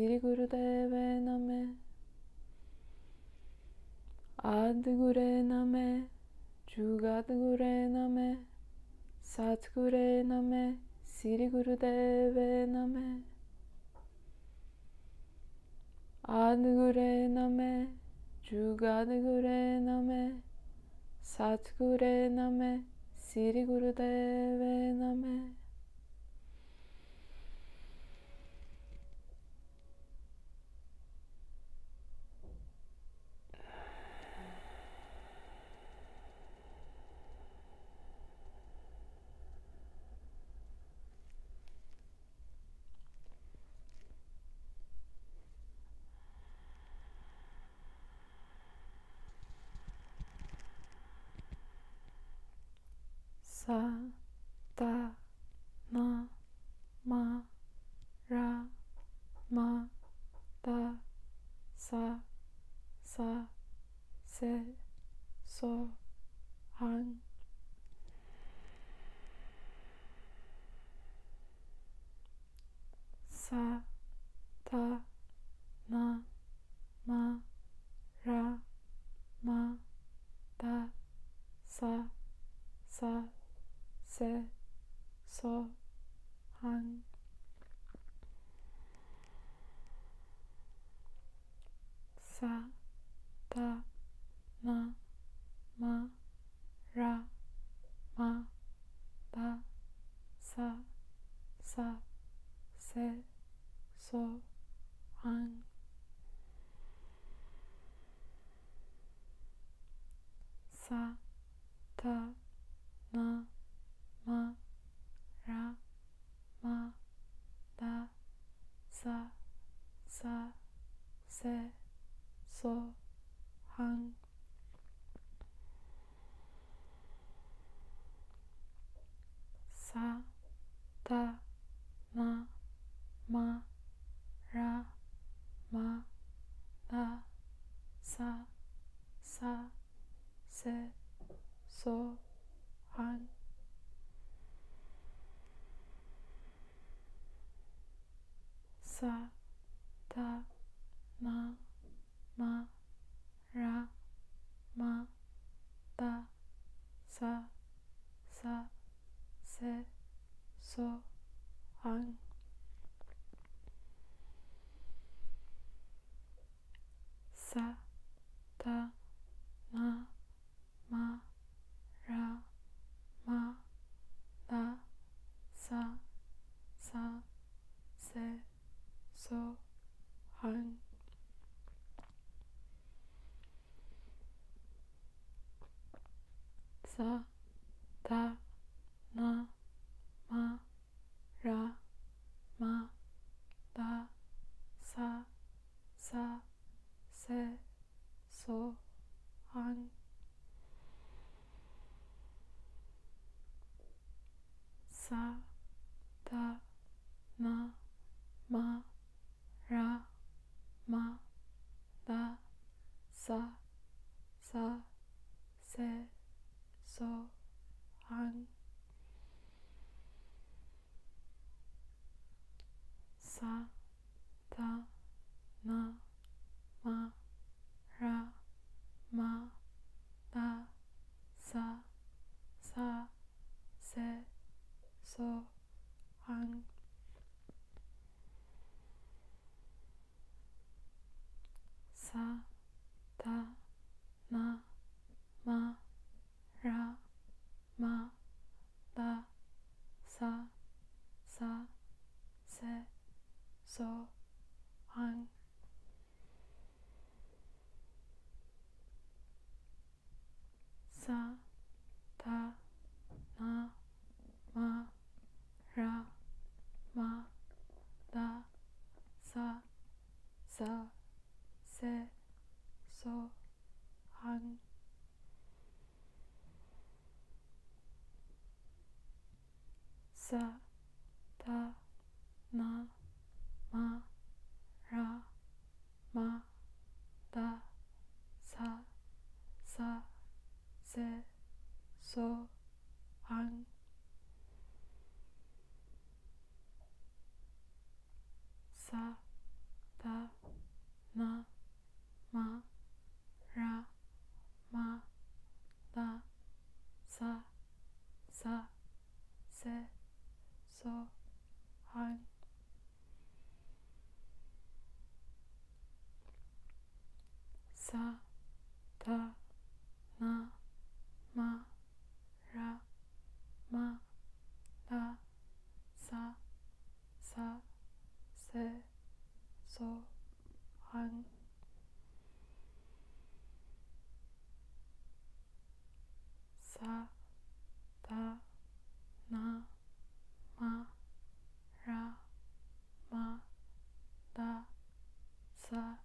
श्री गुरुदेव नमे आद गुरे नमे जुगाद गुरे नमे सतगुरे नमे श्री गुरुदेव नमे आद गुरे नमे जुगाद गुरे नमे सतगुरे नमे श्री गुरुदेव नमे sa ta na ma ra ma da sa sa se so han sa ta na ma ra ma da sa sa se so han sa ta na ma ra ma da sa sa se so han sa ta na ma ra ma da sa sa se so han sa ta na ma ra ma da sa sa se so han sa ta na ma ra ma da sa sa se so han sa ta na ma ra ma da sa sa se so han ça. So han sa ta na за та на ма ра ма да са са се со ан са та на ма ра ма да са са се so han sa ta na ma ra ma da sa sa se so han sa ta na da sa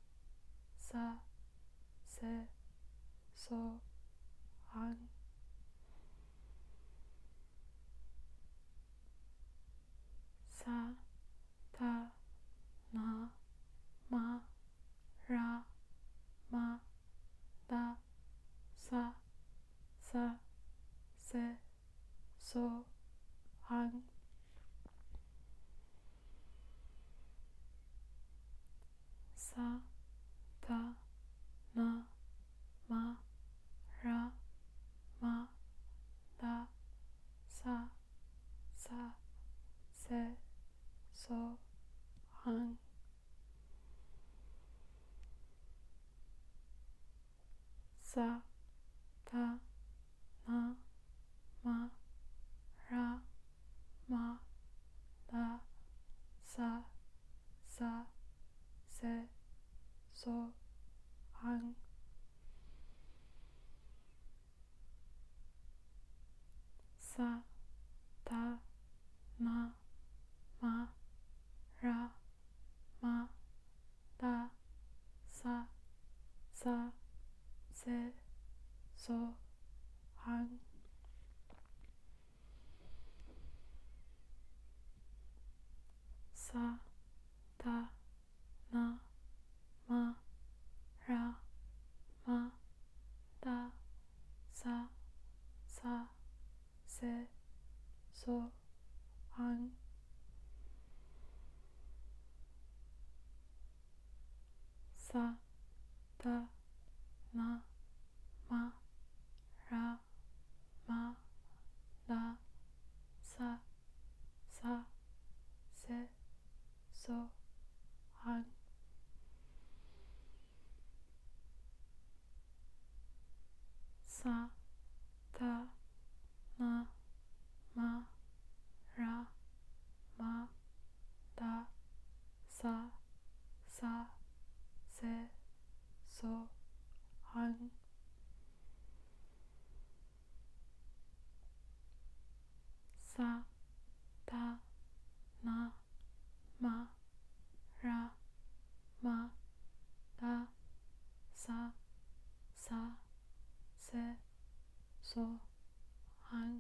sa se so han. Sa ta na ma ra ma da sa sa se so han sa ta na ma ra ma da sa sa se so han sa ta na ma ra ma da sa sa se so han sa ta na ma ra ma da sa sa se so han sa ta na ma ra ma da sa sa se so han sa ta na ma ra ma da sa sa se so han so hung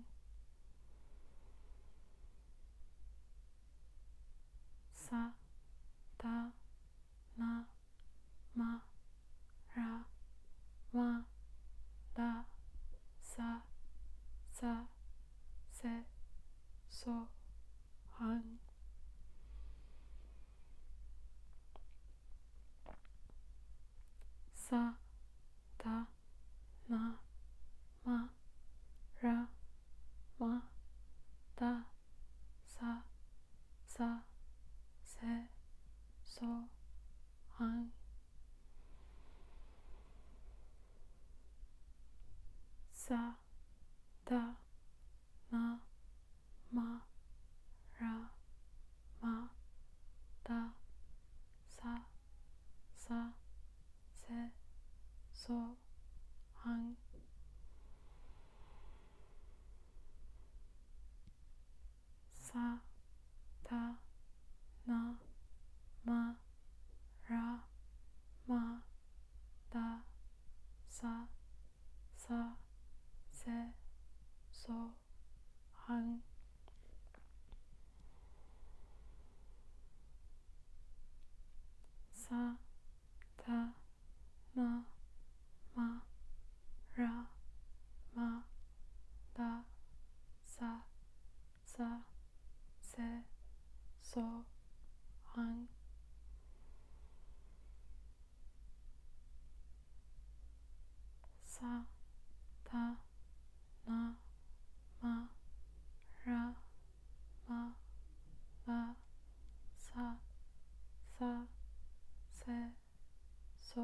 so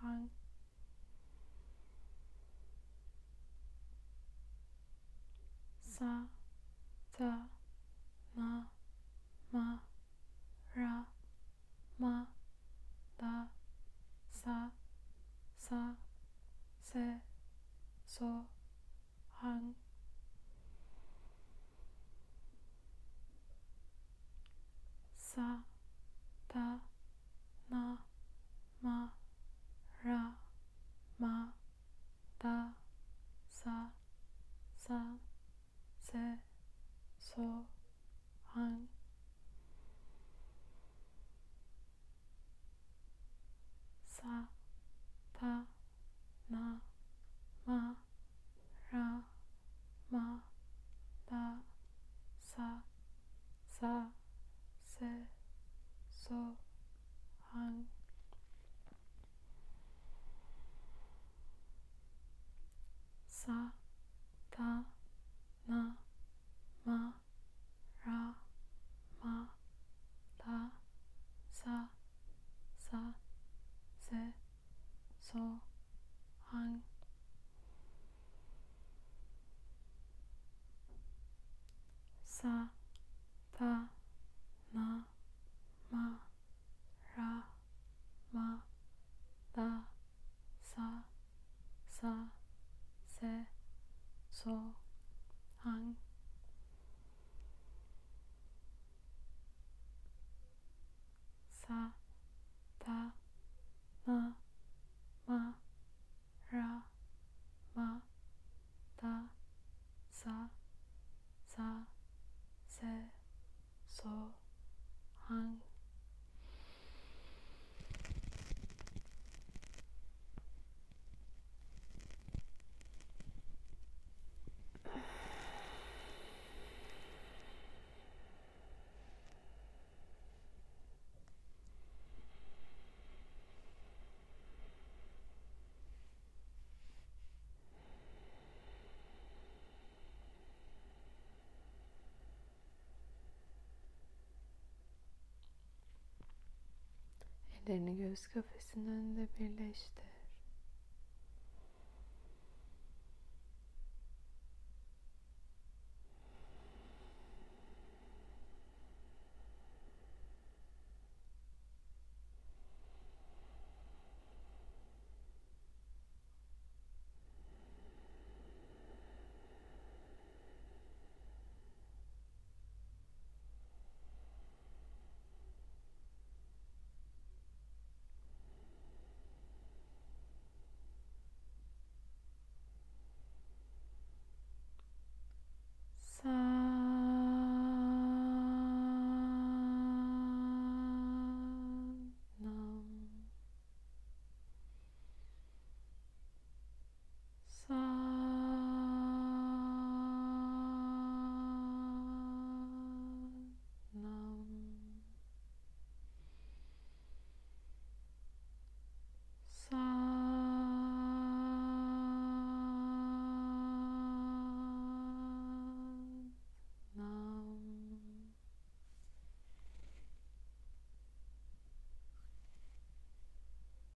hang sa ta na ma ra ma da sa sa se so hang sa ta na ma ra ma da sa sa se so hang sa ta na ma ra ma da sa sa se so hang sa ta na ma ra ma da sa sa se so hang sa ta na ma ra ma da sa sa se so hang sa ta na ma ra ma da sa sa se so hang Ellerini göğüs kafesinin önünde birleştir.